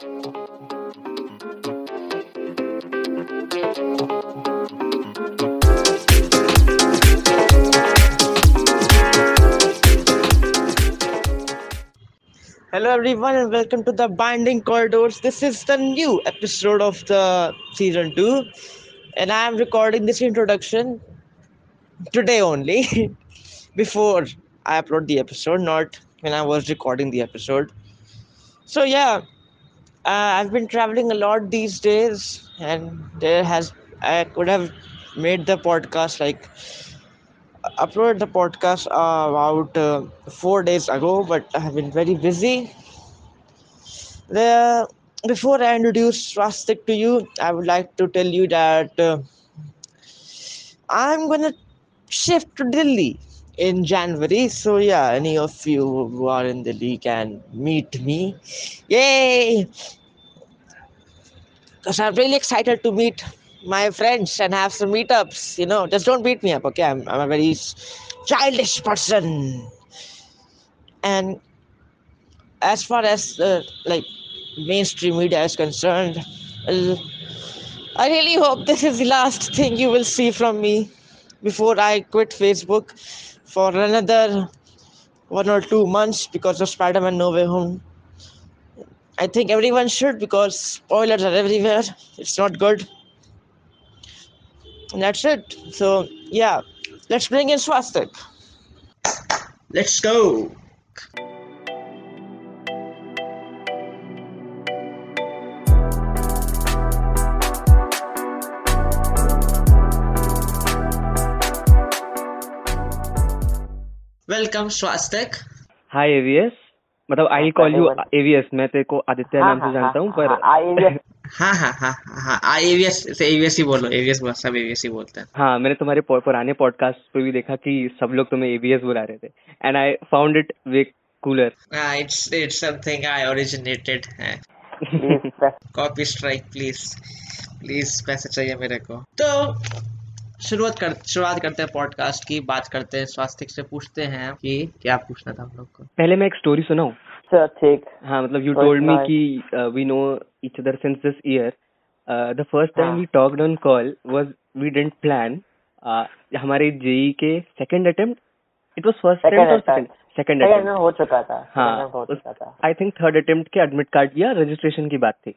Hello, everyone, and welcome to the Binding Corridors. This is the new episode of the season two, and I am recording this introduction today only, before I upload the episode, not when I was recording the episode. So, yeah, uh, I've been traveling a lot these days, and there has I could have made the podcast like uploaded the podcast uh, about uh, four days ago, but I have been very busy. The, before I introduce Swastik to you, I would like to tell you that uh, I'm gonna shift to Delhi in January. So yeah, any of you who are in the league can meet me. Yay! Because I'm really excited to meet my friends and have some meetups. You know, just don't beat me up, okay? I'm, I'm a very childish person. And as far as uh, like mainstream media is concerned, I really hope this is the last thing you will see from me before I quit Facebook for another one or two months because of Spider Man No Way Home. I think everyone should because spoilers are everywhere. It's not good. And that's it. So, yeah, let's bring in Swastik. Let's go. Welcome, Swastik. Hi A V S मतलब I call you ABS मैं तेरे को आदित्य हाँ, नाम से जानता हूँ पर हाँ हाँ हाँ हाँ हाँ एवीएस से एवीएस ही बोलो एवीएस बोल सब एवीएस ही बोलते हैं। हाँ मैंने तुम्हारे पुराने पॉडकास्ट पे भी देखा कि सब लोग तुम्हें एवीएस बुला रहे थे। And I found it way cooler हाँ it's it's something I originated है। कॉपी स्ट्राइक प्लीज़ प्लीज़ पैसे चाहिए मेरे को। तो शुरुआत कर शुरुआत करते हैं पॉडकास्ट की बात करते हैं स्वास्थ्य से पूछते हैं कि क्या पूछना था हम लोग को पहले मैं एक स्टोरी सुनाऊं अच्छा ठीक हाँ मतलब यू टोल्ड मी। कि we know each other since this year the first time हाँ। We talked on call was we didn't plan हमारे जेई के second attempt it was first attempt और attempt. सेकंड सेकंड अटेम्प्ट हो चुका था हाँ हो चुका था आई थिंक थर्ड अटेम्प्ट के एडमिट कार्ड या रजिस्ट्रेशन की बात थी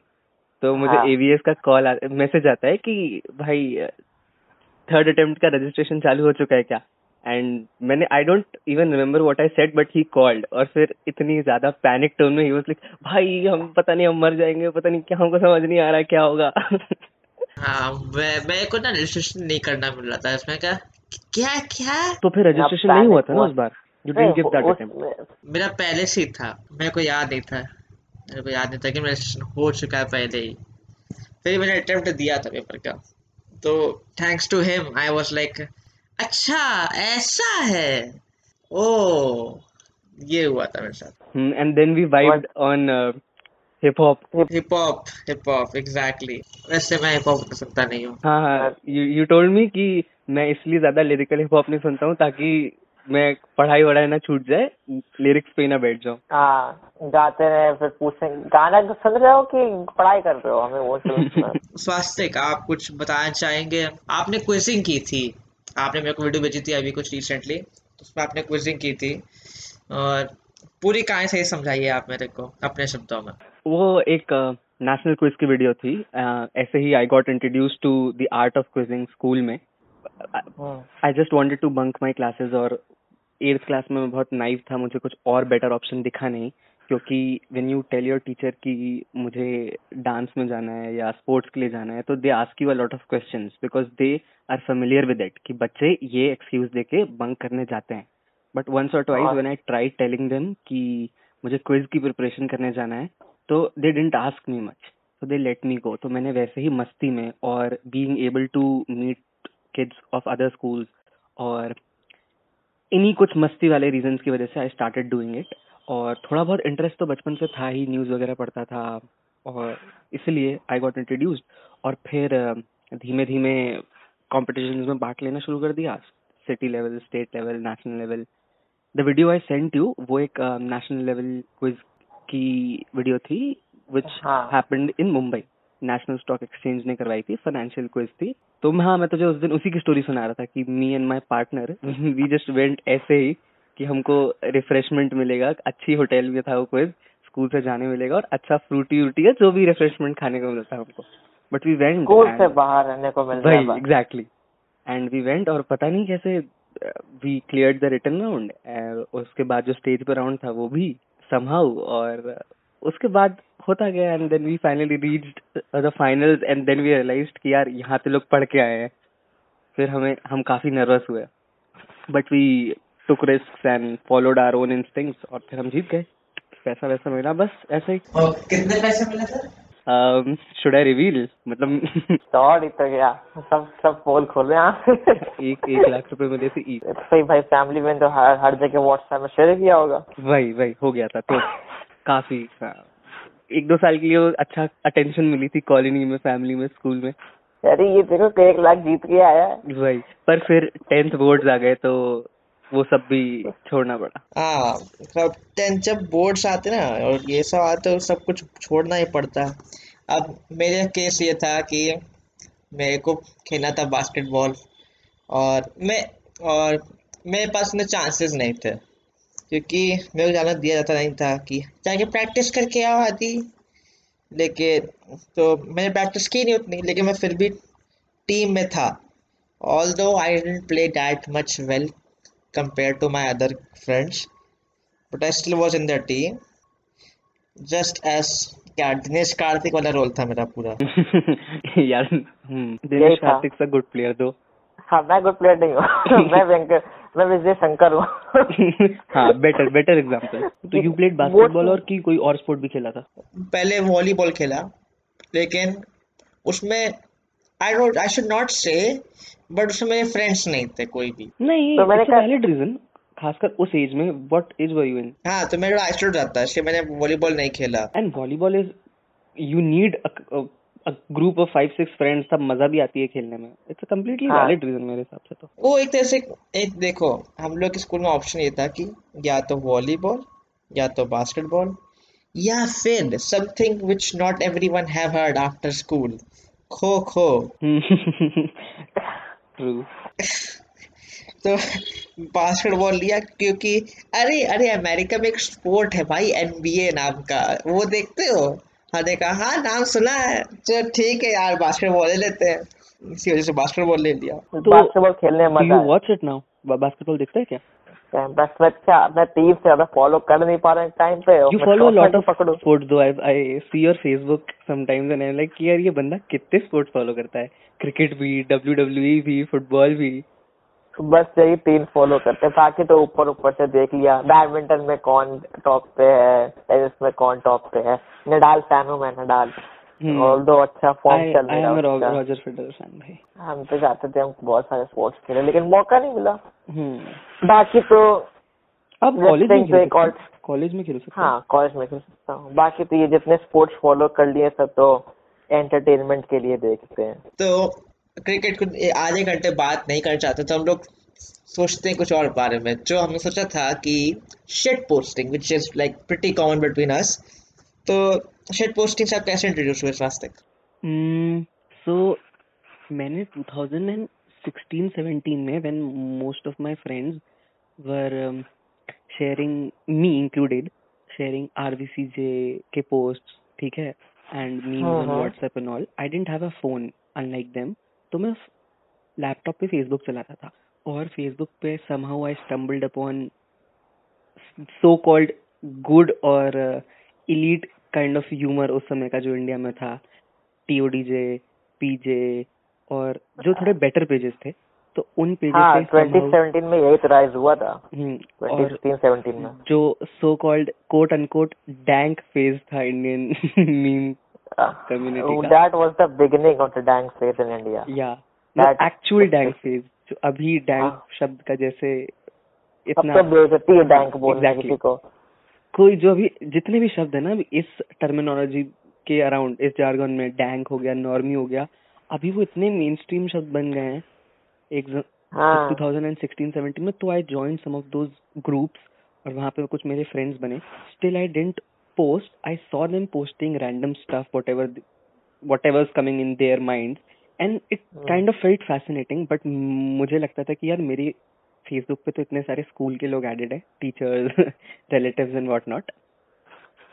तो मुझे हाँ। एवीएस का कॉल मैसेज आता है कि भाई थर्ड अटेम्प्ट का रजिस्ट्रेशन चालू हो चुका है क्या? एंड मैंने I don't even remember what I said but he called और फिर इतनी ज़्यादा पैनिक टोन में ही लाइक भाई हम पता नहीं हम मर जाएँगे पता नहीं क्या हमको समझ नहीं आ रहा क्या होगा? हाँ मैं मेरे को ना रजिस्ट्रेशन नहीं करना मिल रहा था। इसमें क्या क्या क्या? तो फिर रजिस्ट्रेशन नहीं हुआ था ना उस बार you didn't give that attempt मेरा पहले से ही था। मेरे को याद नहीं था। मेरे को याद नहीं था कि मेरा रजिस्ट्रेशन हो चुका है पहले ही। फिर मैंने अटेम्प्ट दिया था पेपर का। तो thanks to him I was like अच्छा ऐसा है? ओ ये हुआ था मेरे साथ। And then we vibed on hip hop hip hop hip hop exactly वैसे मैं हिप हॉप सुनता नहीं हूँ। हाँ हाँ यू यू टोल्ड मी कि मैं इसलिए ज़्यादा लिरिकल हिप हॉप नहीं सुनता हूँ ताकि मैं पढ़ाई वढ़ाई ना छूट जाए लिरिक्स पे ही ना बैठ जाऊँ। हाँ गाते रहे फिर पूछेंगे गाना तो सुन रहे हो कि पढ़ाई कर रहे हो हमें वो स्वास्थ्य आप कुछ बताना चाहेंगे? आपने क्विजिंग की थी। आपने मेरे को वीडियो भेजी थी अभी कुछ रिसेंटली उसमें आपने क्विजिंग की थी। और पूरी कहानी सही समझाइए आप मेरे को अपने शब्दों में। वो एक नेशनल क्विज की वीडियो थी। ऐसे ही I got introduce to the art of quizzing school में। I just wanted to bunk my classes और एट्थ क्लास में मैं बहुत नाइव था मुझे कुछ और बेटर ऑप्शन दिखा नहीं क्योंकि when you tell your teacher कि मुझे डांस में जाना है या स्पोर्ट्स के लिए जाना है तो they ask you a lot of questions because they are familiar with it कि बच्चे ये एक्सक्यूज देके बंक करने जाते हैं। बट वंस और twice when I try telling them कि मुझे क्विज की प्रिपरेशन करने जाना है तो they didn't ask me much so they let me go तो मैंने वैसे ही मस्ती में और being able to meet kids of other schools और इन्हीं कुछ मस्ती वाले रीजंस की वजह से आई स्टार्टेड डूइंग इट और थोड़ा बहुत इंटरेस्ट तो बचपन से था ही न्यूज़ वगैरह पढ़ता था और इसलिए आई गॉट इंट्रोड्यूस्ड और फिर धीमे धीमे कॉम्पिटिशन में पार्ट लेना शुरू कर दिया city level state level national level the video I sent you वो एक नेशनल लेवल क्विज की वीडियो थी which. Happened in Mumbai National Stock Exchange ने करवाई थी फाइनेंशियल क्विज थी। तो हाँ मैं तुझे उस दिन उसी की स्टोरी सुना रहा था कि me and my partner we just went ऐसे ही कि हमको रिफ्रेशमेंट मिलेगा अच्छी होटल में था वो क्विज स्कूल से जाने मिलेगा और अच्छा फ्रूटी व्रूटी है जो भी रिफ्रेशमेंट खाने को मिलता है हमको। बट वी वेंट स्कूल से बाहर रहने को मिलता है एग्जैक्टली एंड वी वेंट और पता नहीं कैसे we clear the written round उसके बाद जो स्टेज पर राउंड था वो भी समहाउ और उसके बाद होता गया and then we finally reached the finals and then we realised कि यार यहाँ पे लोग पढ़ के आए हैं। फिर हमें हम काफ़ी नर्वस हुए। But we took risk and followed our own instincts और फिर हम जीत गए। पैसा वैसा मिला बस ऐसे ही। और कितने पैसे मिले सर शुड आई रिवील मतलब दौड़ तो गया। सब सब पोल खोले यहाँ एक एक लाख रुपए मिले थे सही भाई फैमिली में तो हर हर जगह व्हाट्सएप में शेयर किया होगा। वही वही हो गया था तो काफ़ी हाँ, एक दो साल के लिए अच्छा अटेंशन मिली थी कॉलोनी में फैमिली में स्कूल में। अरे ये देखो एक लाख जीत के आया। है वही पर फिर टेंथ बोर्ड्स आ गए तो वो सब भी छोड़ना पड़ा। हाँ सब टेंथ जब बोर्ड्स आते ना और ये सब आते तो सब कुछ छोड़ना ही पड़ता। है अब मेरे केस ये था कि मेरे को खेलना था बास्केटबॉल और मैं और मेरे पास इतने चांसेस नहीं थे। क्योंकि मेरे को जाना दिया जाता नहीं था कि जाके प्रैक्टिस करके आओ आदि। लेकिन तो मैंने प्रैक्टिस की नहीं उतनी लेकिन मैं फिर भी टीम में था। Although I didn't play that much well compared to my other friends, but I still was in the team. Just as क्या दिनेश कार्तिक वाला रोल था मेरा पूरा। यार Dinesh Karthik a good player though. हाँ मैं गुड प्लेयर नहीं हूँ। मैं वेंकट मैं विजय शंकर हूँ हाँ बेटर बेटर एग्जांपल तो यू प्लेड बास्केटबॉल और की कोई और स्पोर्ट भी खेला था? पहले वॉलीबॉल खेला लेकिन उसमें I don't I should not say but उसमें मेरे फ्रेंड्स नहीं थे कोई भी। नहीं तो मैंने कहा- वैलिड रीजन खासकर उस एज में what age were you in हाँ तो मेरा आइसोड जाता है इसलिए मैंने वॉलीबॉल नहीं खेला। And volleyball is you need a group of five six friends तब मज़ा भी आती है खेलने में। It's a completely. Valid reason मेरे हिसाब से तो। वो एक तरह से एक देखो हम लोग के स्कूल में ऑप्शन ये था कि या तो वॉलीबॉल या तो बास्केटबॉल या फिर something which not everyone have heard after school kho kho true तो बास्केटबॉल लिया क्योंकि अरे अरे अमेरिका में एक स्पोर्ट है भाई एनबीए नाम का वो देखते हो? हमने कहा हाँ नाम सुना है। चलो ठीक है यार बास्केटबॉल ले लेते हैं। इसी वजह से बास्केटबॉल ले लिया। तो बास्केटबॉल खेलने में मज़ा you watch it now basketball देखता है क्या? बस मैं क्या मैं टीम से ज़्यादा फॉलो कर नहीं पा रहा टाइम पे। You मैं follow a शॉर्ट lot में of पकड़ू। sports though. I I see your Facebook sometimes and I'm like कि यार ये बंदा कितने स्पोर्ट्स फॉलो करता है? क्रिकेट भी WWE भी फुटबॉल भी। बस यही तीन फॉलो करते हैं। बाकी तो ऊपर ऊपर से देख लिया। बैडमिंटन में कौन टॉप पे है? टेनिस में कौन टॉप पे है? नडाल फ़ैन हूँ मैं नडाल. और दो अच्छा फॉर्म चल रहा है भाई। हम तो चाहते थे हम बहुत सारे स्पोर्ट्स खेले लेकिन मौका नहीं मिला। हम्म। बाकी तो आप कॉलेज में खेल तो सकते कॉलेज में खेल सकते हाँ कॉलेज में खेल सकता हूँ। बाकी तो ये जितने स्पोर्ट्स फॉलो कर लिए सब तो एंटरटेनमेंट के लिए देखते हैं। तो क्रिकेट को आधे घंटे बात नहीं करना चाहते तो हम लोग सोचते हैं कुछ और बारे में। जो हमने सोचा था कि shit posting which is like pretty common between us तो शेट पोस्टिंग से आप कैसे इंट्रोड्यूस हुए आज तक सो मैंने 2016 17 में when most of my friends were sharing me included sharing RBCJ के पोस्ट ठीक है and me on WhatsApp and all I didn't have phone unlike them तो मैं लैपटॉप पे फेसबुक चलाता था और फेसबुक पे somehow I stumbled upon so called good और इलीट काइंड ऑफ़ ह्यूमर उस समय का जो इंडिया में था। टीओडीजे पीजे और जो थोड़े बेटर पेजेस थे। तो उन पेजेस हाँ पे somehow- 2017 में यही तो राइज हुआ था। हम्म, और 2016 17 में। जो so called quote unquote dank phase था इंडियन मीम community का। That was the beginning of the dank phase in India या That- एक्चुअल डैंक फ़ेज़ जो अभी डैंक हाँ। शब्द का जैसे अब इतना तो बेइज्जती है डैंक बोलने Exactly. किसी को। कोई जो अभी जितने भी शब्द है ना इस टर्मिनोलॉजी के अराउंड इस जार्गन में डैंक हो गया नॉर्मी हो गया अभी वो इतने मेन स्ट्रीम शब्द बन गए हैं। एक हाँ। 2016-17 में तो I join some of those groups और वहाँ पे कुछ मेरे फ्रेंड्स बने। Still I didn't post, I saw them posting random stuff, whatever whatever's coming in their minds, and it Hmm. kind of felt fascinating. But मुझे लगता था कि यार मेरी फेसबुक पे तो इतने सारे स्कूल के लोग एडेड है teachers relatives and what not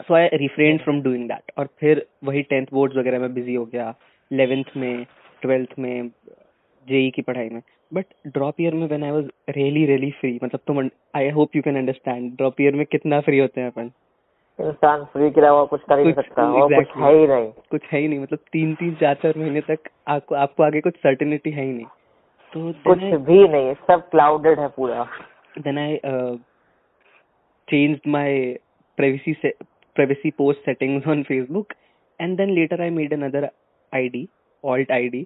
so I refrain from doing that और फिर वही टेंथ बोर्ड्स वगैरह में बिज़ी हो गया इलेवेंथ में ट्वेल्थ में जेई की पढ़ाई में. बट ड्रॉप ईयर में when I was really really free मतलब तुम I hope you can understand drop year में कितना फ्री होते हैं अपन. इंसान फ्री के अलावा कुछ कर ही सकता और कुछ है ही नहीं। कुछ है ही नहीं मतलब तीन तीन चार चार महीने तक आपको आपको आगे कुछ सर्टेनिटी है ही नहीं। तो कुछ भी नहीं सब क्लाउडेड है पूरा। Then I change my privacy privacy post setting on Facebook and then later I made another I D alt I D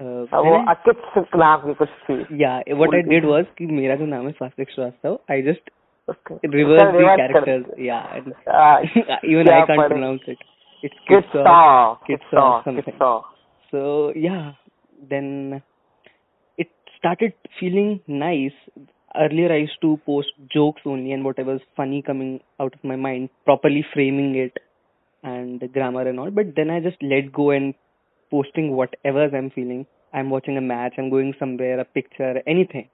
कुछ या वट आई वॉज़ कि मेरा जो नाम है Swasthya Srivastava I just It reverse the characters. Yeah. Uh, Even yeah, I can't pronounce it. It's Kitsaw. Kitsaw. Kitsaw. So yeah, then it started feeling nice. Earlier, I used to post jokes only and whatever's funny coming out of my mind, properly framing it and the grammar and all. But then I just let go and posting whatever I'm feeling. I'm watching a match, I'm going somewhere, a picture, anything.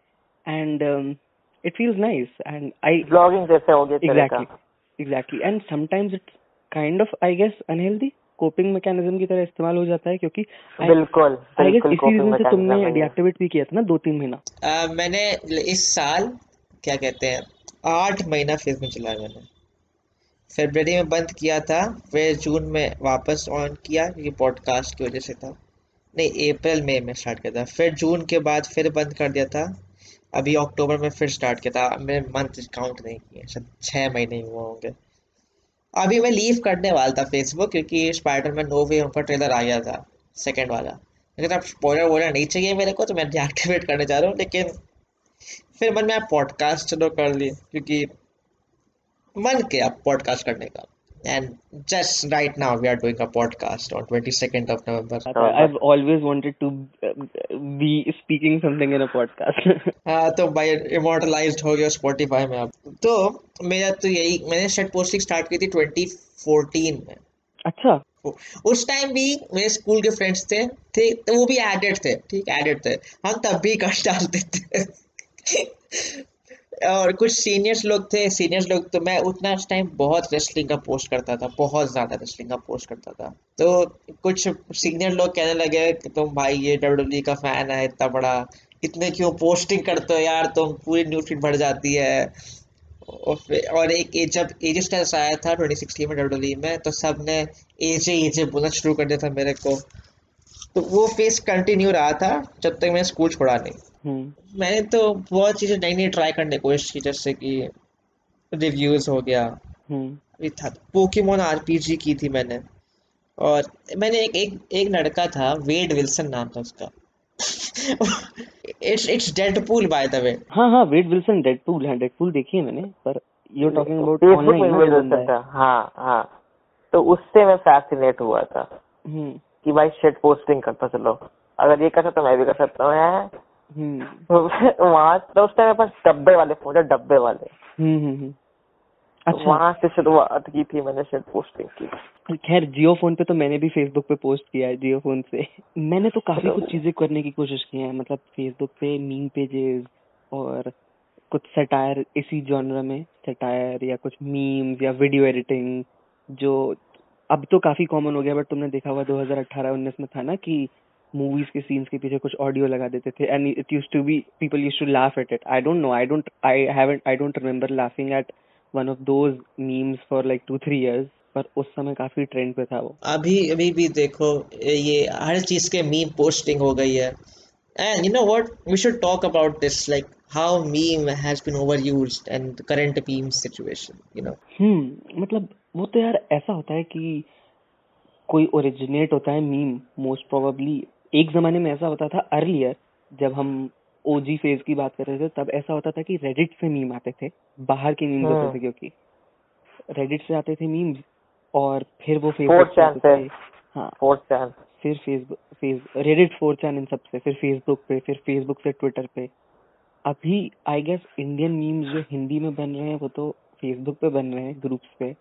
And um, it feels nice. And I blogging जैसे हो गया तेरे का। Exactly. Exactly. And sometimes it's kind of I guess unhealthy. Coping mechanism की तरह इस्तेमाल हो जाता है क्योंकि बिल्कुल I guess बिल्कुल इसी coping रीजन से mechanism तुमने। डीएक्टिवेट भी किया था ना दो तीन महीना मैंने इस साल क्या कहते हैं आठ महीना फेसबुक चलाया मैंने। फरवरी में बंद किया था फिर जून में वापस ऑन किया क्योंकि पॉडकास्ट की वजह से था। नहीं अप्रैल मई में स्टार्ट किया था। फिर जून के बाद फिर बंद कर दिया था। अभी अक्टूबर में फिर स्टार्ट किया था। मैंने मंथ काउंट नहीं किए, शायद छः महीने ही हुए होंगे। अभी मैं लीव करने वाला था फेसबुक क्योंकि Spiderman No Way Home trailer आ गया था सेकेंड वाला। लेकिन अब स्पॉइलर वॉइलर नहीं चाहिए मेरे को तो मैं डीएक्टिवेट करने जा रहा हूँ। लेकिन फिर मन में पॉडकास्ट चलो कर लिए, क्योंकि मन किया पॉडकास्ट करने का। And just right now we are doing a podcast on 22nd of November I've always wanted to uh, be speaking something in a podcast. हाँ तो भाई इमोर्टलाइज्ड हो गया स्पॉटिफाई में अब। तो मेरा तो यही मैंने शर्ट पोस्टिंग स्टार्ट की थी 2014 में। अच्छा। उस टाइम भी मेरे स्कूल के फ्रेंड्स थे थे तो वो भी एडेड थे ठीक एडेड थे। हम तब भी कष्ट डालते थे। और कुछ सीनियर्स लोग थे सीनियर्स लोग तो मैं उतना उस टाइम बहुत रेसलिंग का पोस्ट करता था, बहुत ज़्यादा रेसलिंग का पोस्ट करता था। तो कुछ सीनियर लोग कहने लगे कि तुम भाई ये डब्ल्यू का फ़ैन है, इतना बड़ा, इतने क्यों पोस्टिंग करते हो यार, तुम पूरी न्यूज़ फ़ीड बढ़ जाती है। और एक ए, जब एजे स्टाइल्स आया था 2016 में डब्ल्यू में तो सबने एजे एजे बोलना शुरू कर दिया था मेरे को। तो वो फेस कंटिन्यू रहा था, जब तक मैंने स्कूल छोड़ा नहीं। मैंने तो बहुत चीज़ें नई नई ट्राई करने की कोशिश की जैसे कि रिव्यूज़ हो गया। हम्म। अभी था पोकेमोन आरपीजी की थी मैंने। और मैंने एक एक एक लड़का था वेड विल्सन नाम था उसका। It's it's Deadpool by the way हाँ हाँ वेड विल्सन डेडपूल है डेडपूल देखी है मैंने पर you are talking about Facebook online मिल सकता हाँ हाँ। तो उससे मैं फैसिनेट हुआ था हम्म। कि भाई शिट पोस्टिंग करता चलो। अगर ये कर सकता मैं भी कर सकता हूँ हैं? हम्म वहाँ तो उस टाइम पास डब्बे वाले फ़ोन थे डब्बे वाले। हम्म हम्म हम्म। अच्छा। वहाँ से शुरुआत की थी मैंने शिट पोस्टिंग की। खैर जियो फ़ोन पे तो मैंने भी फेसबुक पे पोस्ट किया है जियो फ़ोन से। मैंने तो काफ़ी कुछ चीज़ें करने की कोशिश की है मतलब फेसबुक पे मीम पेजेस और कुछ सटायर इसी जॉनर में सटायर या कुछ मीम्स या वीडियो एडिटिंग जो अब तो काफ़ी कॉमन हो गया बट तुमने देखा हुआ 2018-19 में था ना कि मूवीज़ के सीन्स के पीछे कुछ ऑडियो लगा देते थे and it used to be people used to laugh at it I don't know I don't I haven't I don't remember laughing at one of those memes for like two three years पर उस समय काफ़ी trend पे था वो। अभी अभी भी देखो ये हर चीज़ के मीम पोस्टिंग हो गई है। And you know what we should talk about this like how meme has been overused and current meme situation you know hmm मतलब वो तो यार ऐसा होता है कि कोई ओरिजिनेट होता है मीम मोस्ट प्रोबेबली एक जमाने में ऐसा होता था अर्लियर जब हम ओजी फ़ेज़ की बात कर रहे थे तब ऐसा होता था कि रेडिट से मीम आते थे बाहर के मीम्स होते हाँ। थे क्योंकि रेडिट से आते थे मीम्स और फिर वो फेसबुक पे हाँ। फिर Facebook face Reddit four chan इन सबसे फिर फेसबुक पे फिर फेसबुक से ट्विटर पे। अभी आई गेस इंडियन मीम्स जो हिंदी में बन रहे हैं वो तो फेसबुक पे बन रहे हैं ग्रुप्स पे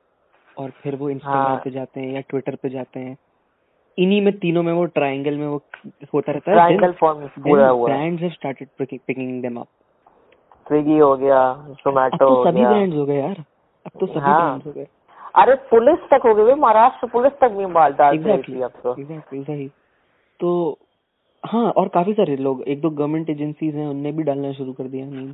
और फिर वो इंस्टाग्राम हाँ। पे जाते हैं या ट्विटर पे जाते हैं। इन्हीं में तीनों में वो ट्रायंगल में वो होता रहता है ट्रायंगल फॉर्म पूरा हुआ। Brands have started picking them up Swiggy हो गया अब जोमेटो तो हो सभी ब्रांड्स हो गए यार। अब तो सभी हाँ। ब्रांड्स हो गए। अरे पुलिस तक हो गई भाई, महाराष्ट्र पुलिस तक भी माल डाल रही एग्जैक्टली अब तो। एग्जैक्टली सही तो हाँ और काफ़ी सारे लोग एक दो गवर्नमेंट एजेंसीज हैं उनने भी डालना शुरू कर दिया मीम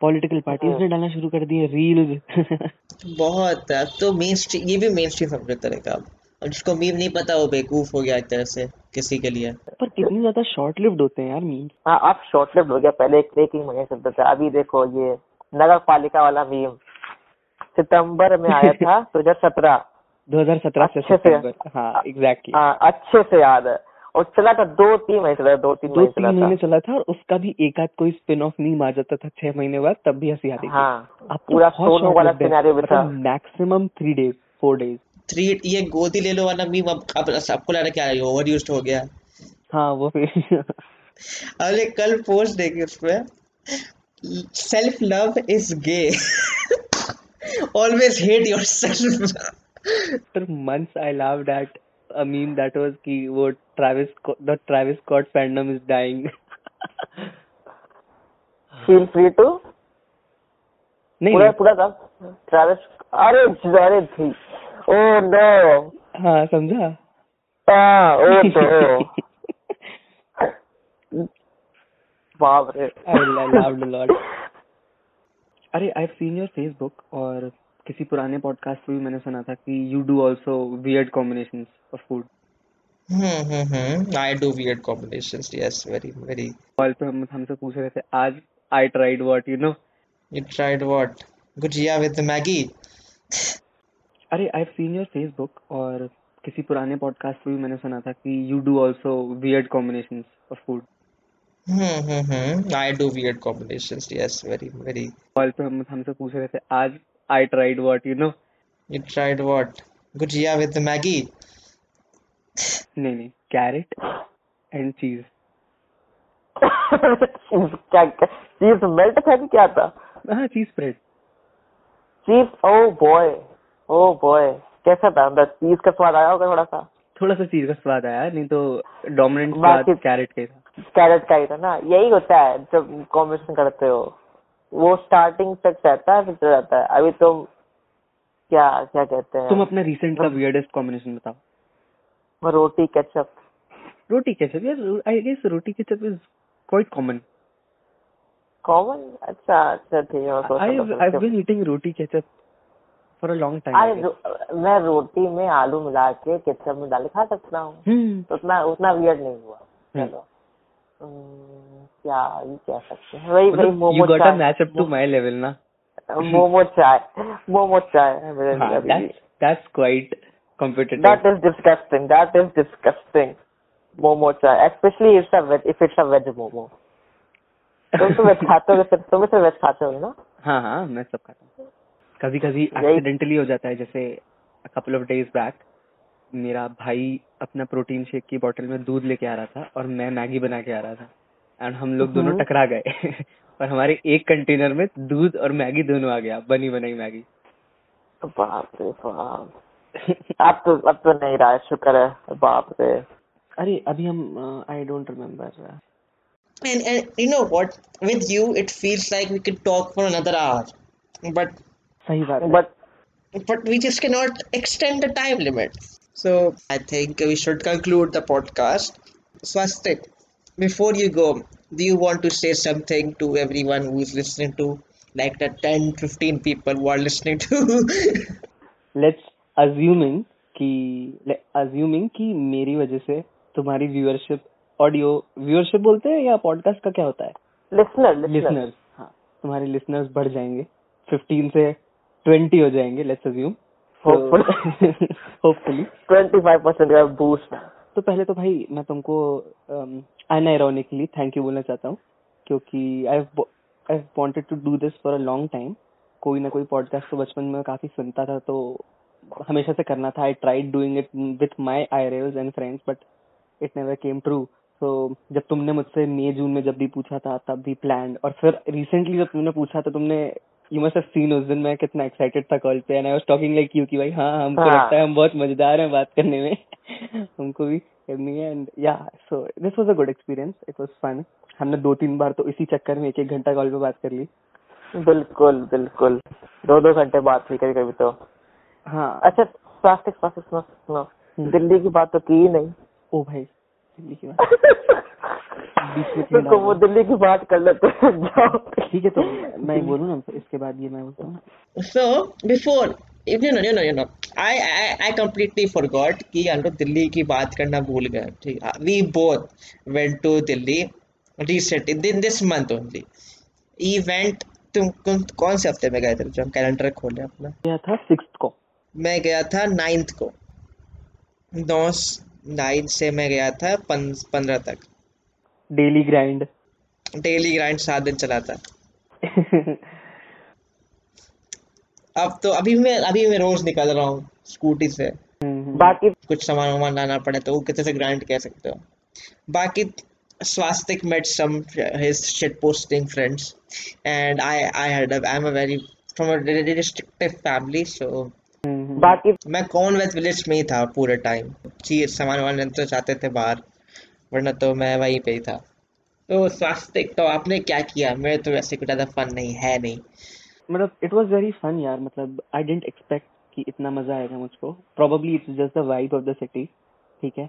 पॉलिटिकल पार्टीज़ हाँ। ने डालना शुरू कर दिए रील्स बहुत अब तो मेन ये भी मेन स्ट्रीम सब्जेक्ट तरह का। अब अब जिसको मीम नहीं पता वो बेवकूफ़ हो गया एक तरह से किसी के लिए। पर कितनी ज़्यादा शॉर्ट लिव्ड होते हैं यार मीम्स हाँ अब शॉर्ट लिव्ड हो गया पहले एक एक ही महीने चलता था अभी देखो ये नगर पालिका वाला मीम। सितंबर में आया था दो हज़ार सत्रह। 2017 से अच्छे से। सितंबर हाँ एग्जैक्टली हाँ अच्छे से याद है। और चला था दो तीन महीने चला दो तीन दो तीन चला महीने था। चला था और उसका भी एक आध कोई स्पिन ऑफ़ मीम आ जाता था छह महीने बाद तब भी हँसी आती हाँ अब तो पूरा सोनू वाला सिनेरियो भी था। Maximum three days four days three ये गोदी ले लो वाला मीम अब अब सबको लग रहा है क्या है? ओवर यूज्ड हो गया। हाँ वो फिर अरे कल पोस्ट देखी उसमें। Self love is gay always hate yourself for months I laughed at a meme that was कि वो Travis Scott- the Travis Scott fandom is dying feel free to नहीं पूरा पूरा था। ट्रैविस अरे अरे थी। ओ नो हाँ समझा? हाँ ओ तो बाप रे। I laughed a lot. अरे I've seen your Facebook और किसी पुराने पॉडकास्ट में भी मैंने सुना था कि you do also weird combinations of food. Hmm hmm hmm. I do weird combinations yes very very call पे हम हमसे पूछ रहे थे आज I tried what you know. You tried what gujiya with Maggi? अरे I've सीन योर फेसबुक और किसी पुराने पॉडकास्ट में भी मैंने सुना था कि you do also weird combinations of food. Hmm hmm hmm. I do weird combinations yes very very call पे हम हमसे पूछ रहे थे आज I tried what you know. You tried what gujiya with Maggi? नहीं नहीं कैरेट एंड चीज़ क्या चीज़ मेल्ट था कि क्या था? हाँ cheese spread cheese oh boy oh boy कैसा था? अंदर चीज़ का स्वाद आया होगा थोड़ा सा थोड़ा सा चीज़ का स्वाद आया नहीं तो डोमिनेंट स्वाद कैरेट का था। कैरेट का ही था ना? यही होता है जब कॉम्बिनेशन करते हो। वो स्टार्टिंग तक रहता है फिर चला जाता है। अभी तुम क्या क्या कहते हैं? तुम अपना रिसेंट का वियर्डेस्ट कॉम्बिनेशन बताओ। रोटी केचप रोटी केचप यार I guess roti ketchup is quite common common अच्छा अच्छा ठीक है I I been eating roti ketchup for a long time मैं रोटी में आलू मिला के केचप में डाल के खा सकता हूँ। हम्म। तो उतना उतना वियर्ड नहीं हुआ। हम्म। चलो। क्या ये कह सकते हैं। वही वही मतलब मोमो चाय। Match up to my level ना? मोमो चाय। मोमो चाय है मेरे हाँ। That's quite competitive That is disgusting. That is disgusting. Momo chai, especially if it's a veg, if it's a veg momo. तुम तो वेज खाते हो तुम तो वेज खाते हो ना? हाँ हाँ मैं सब खाता हूँ। कभी कभी एक्सीडेंटली हो जाता है जैसे कपल ऑफ़ डेज़ बैक मेरा भाई अपना प्रोटीन शेक की बोतल में दूध लेके आ रहा था और मैं मैगी बना के आ रहा था एंड हम लोग दोनों हम्म। टकरा गए और हमारे एक कंटेनर में दूध और मैगी दोनों आ गया बनी बनाई मैगी बाप रे बाप अब तो अब तो नहीं रहा है शुक्र है बाप रे अरे अभी हम I don't remember And, and you know what? With you, it feels like we could talk for another hour. But सही बात but but we just can not extend the time limit so I think we should conclude the podcast Swastik before you go do you want to say something to every who is listening to like the ten fifteen people वो are listening to let's assuming कि assuming कि मेरी वजह से तुम्हारी viewership audio viewership बोलते हैं या पॉडकास्ट का क्या होता है लिसनर लिसनर्स हाँ तुम्हारे लिसनर्स बढ़ जाएँगे फिफ्टीन से 20 हो जाएँगे let's assume hopefully twenty five percent का बूस्ट तो पहले तो भाई मैं तुमको अनआयरोनिकली थैंक यू बोलना चाहता हूँ क्योंकि I I wanted to do this for a long time कोई ना कोई पॉडकास्ट तो बचपन में काफ़ी सुनता था तो हमेशा से करना था. I tried doing it with my IRLs and friends but it never came true तो जब तुमने मुझसे मई जून में जब भी पूछा था तब भी प्लान और फिर रिसेंटली जब तुमने पूछा तो तुमने यू मस्ट हैव सीन उस दिन मैं कितना एक्साइटेड था कॉल पे and I was talking like you कि भाई हाँ हमको हाँ। लगता है हम बहुत मज़ेदार हैं बात करने में। हमको भी करनी है एंड या so this was a good experience it was fun हमने दो तीन बार तो इसी चक्कर में एक एक घंटा कॉल पे बात कर ली। बिल्कुल बिल्कुल। दो दो घंटे बात हुई कभी कभी तो। हाँ। अच्छा सुनो हम्म। दिल्ली की बात तो की ही नहीं। ओ भाई दिल्ली की बात। तो वो दिल्ली की बात कर लेते हैं ठीक है तो मैं बोलूँ ना इसके बाद ये मैं बोलता हूँ। ना So before, if you know, you know, you know, I I I कि हम लोग दिल्ली की बात करना भूल गए ठीक है। We both went to Delhi recently in this month only event तुम कौन कौन से हफ़्ते में गए थे जो हम कैलेंडर खोले अपना? गया था सिक्स को। मैं गया था नाइन्थ को। नौ नाइन्थ से मैं गया था पंद्रह तक। Daily grind. डेली ग्राइंड सात दिन चला था अब तो अभी मैं अभी मैं रोज निकल रहा हूँ स्कूटी से। बाकी कुछ सामान वामान लाना पड़े तो वो कितने से ग्राइंड कह सकते हो। बाकी स्वास्तिक met some his shit posting friends and I I had a, I'm a very from a restrictive family so बाकी मैं कॉमनवेल्थ विलेज में ही था पूरे टाइम चीज़ सामान वामान लेने तो जाते थे बाहर। वरना तो मैं वहीं पे ही था। तो स्वास्तिक तो आपने क्या किया? मेरे तो वैसे कुछ ज़्यादा फन नहीं है नहीं। मतलब इट वाज वेरी फन यार मतलब आई डिडंट एक्सपेक्ट कि इतना मज़ा आएगा मुझको। Probably it's just the vibe of the city ठीक है?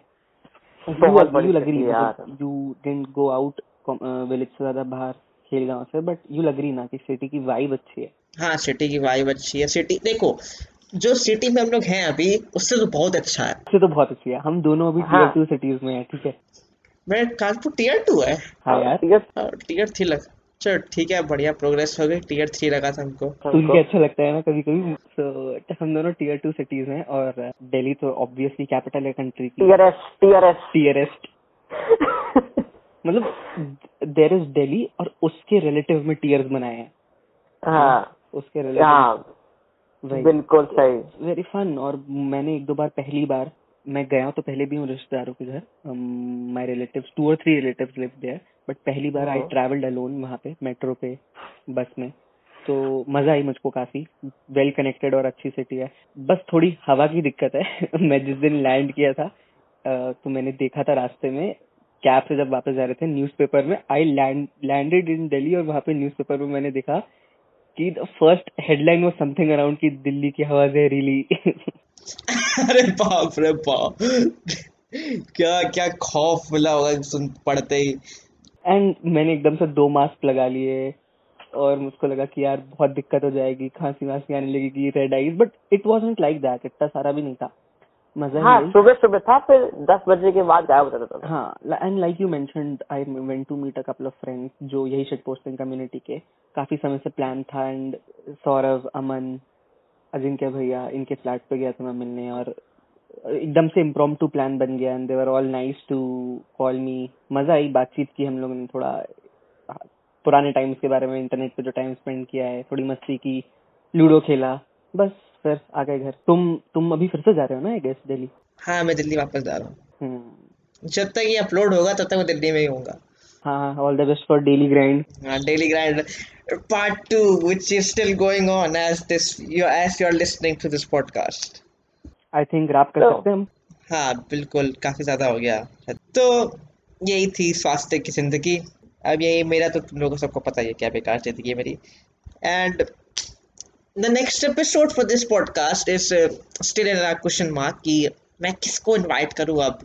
बहुत यू लग रही है यार। You didn't go out village से ज़्यादा बाहर खेल गाँव से बट यू लग रही ना कि सिटी की वाइब अच्छी है। हाँ सिटी की वाइब अच्छी है। सिटी देखो जो सिटी में हम लोग हैं अभी उससे तो बहुत अच्छा है। उससे तो बहुत अच्छी है। हम दोनों अभी टीयर हाँ। टू सिटीज़ में है ठीक है? मेरे कानपुर टीयर टू है। हाँ यार। टीयर थ्री लग चलो ठीक है बढ़िया प्रोग्रेस हो गई। टीयर थ्री लगा था हमको। सुन के अच्छा लगता है ना कभी कभी तो हम दोनों टीयर टू सिटीज़ हैं और दिल्ली तो ऑब्वियसली कैपिटल है कंट्री की। टीआरएस टीआरएस टीयरेस्ट मतलब देर इज़ दिल्ली और उसके रिलेटिव में टीयर्स बनाए हैं। हाँ। उसके रिलेटिव हाँ बिल्कुल सही। वेरी फन और मैंने एक दो बार पहली बार मैं गया हूँ तो पहले भी हूँ रिश्तेदारों के घर। माय रिलेटिव टू और three relative live there but पहली बार आई ट्रेवल्ड अलोन वहाँ पे मेट्रो पे बस में। तो मज़ा आई मुझको काफ़ी। वेल कनेक्टेड और अच्छी सिटी है। बस थोड़ी हवा की दिक्कत है। मैं जिस दिन लैंड किया था तो मैंने देखा था रास्ते में कैब से जब वापस जा रहे थे न्यूज़पेपर में I land landed in Delhi और वहाँ पे न्यूज़पेपर में मैंने देखा कि the first headline was something around कि दिल्ली की हवा जहरीली। अरे बाप रे बाप। क्या क्या खौफ मिला होगा सुन पढ़ते ही। एंड मैंने एकदम से दो मास्क लगा लिए और मुझको लगा कि यार बहुत दिक्कत हो जाएगी खांसी वांसी आने लगेगी red eyes but it wasn't like that इतना सारा भी नहीं था। मज़ा ही सुबह सुबह था फिर दस बजे के बाद गायब हो जाता था। हाँ and like you mentioned I went to meet a couple of friends जो यही शिट पोस्टिंग कम्युनिटी के। काफ़ी समय से प्लान था एंड सौरभ अमन अजिंक्य भैया इनके फ्लैट पे गया था मैं मिलने और एकदम से इम्प्रोम टू प्लान बन गया and they were all nice to call me मज़ा आई बातचीत की हम लोगों ने थोड़ा हाँ, पुराने टाइम्स के बारे में इंटरनेट पे जो टाइम स्पेंड किया है थोड़ी मस्ती की लूडो खेला बस फिर आ गए घर। तुम तुम अभी फिर से जा रहे हो ना गेस दिल्ली? हाँ मैं दिल्ली वापस जा रहा हूँ। हम्म। जब तक ये अपलोड होगा तब तक मैं दिल्ली में ही होऊँगा हाँ all the best for daily grind daily grind part two which is still going on as this you as you're listening to this podcast. I think wrap कर तो- सकते हैं। हम हाँ बिल्कुल काफ़ी ज़्यादा हो गया। तो यही थी स्वास्थ्य की ज़िंदगी। अब यही मेरा तो तुम लोगों सबको पता ही है क्या बेकार ज़िंदगी है मेरी। And the next episode for this podcast is still in question mark कि मैं किसको इनवाइट करूँ अब?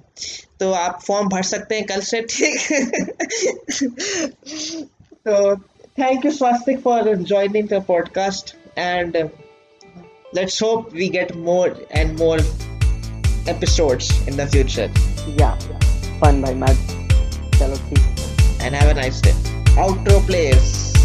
तो आप फॉर्म भर सकते हैं कल से ठीक? तो thank you Swastik for joining the podcast and let's hope we get more and more episode in the future या फन चलो ठीक and have nice day outdoor players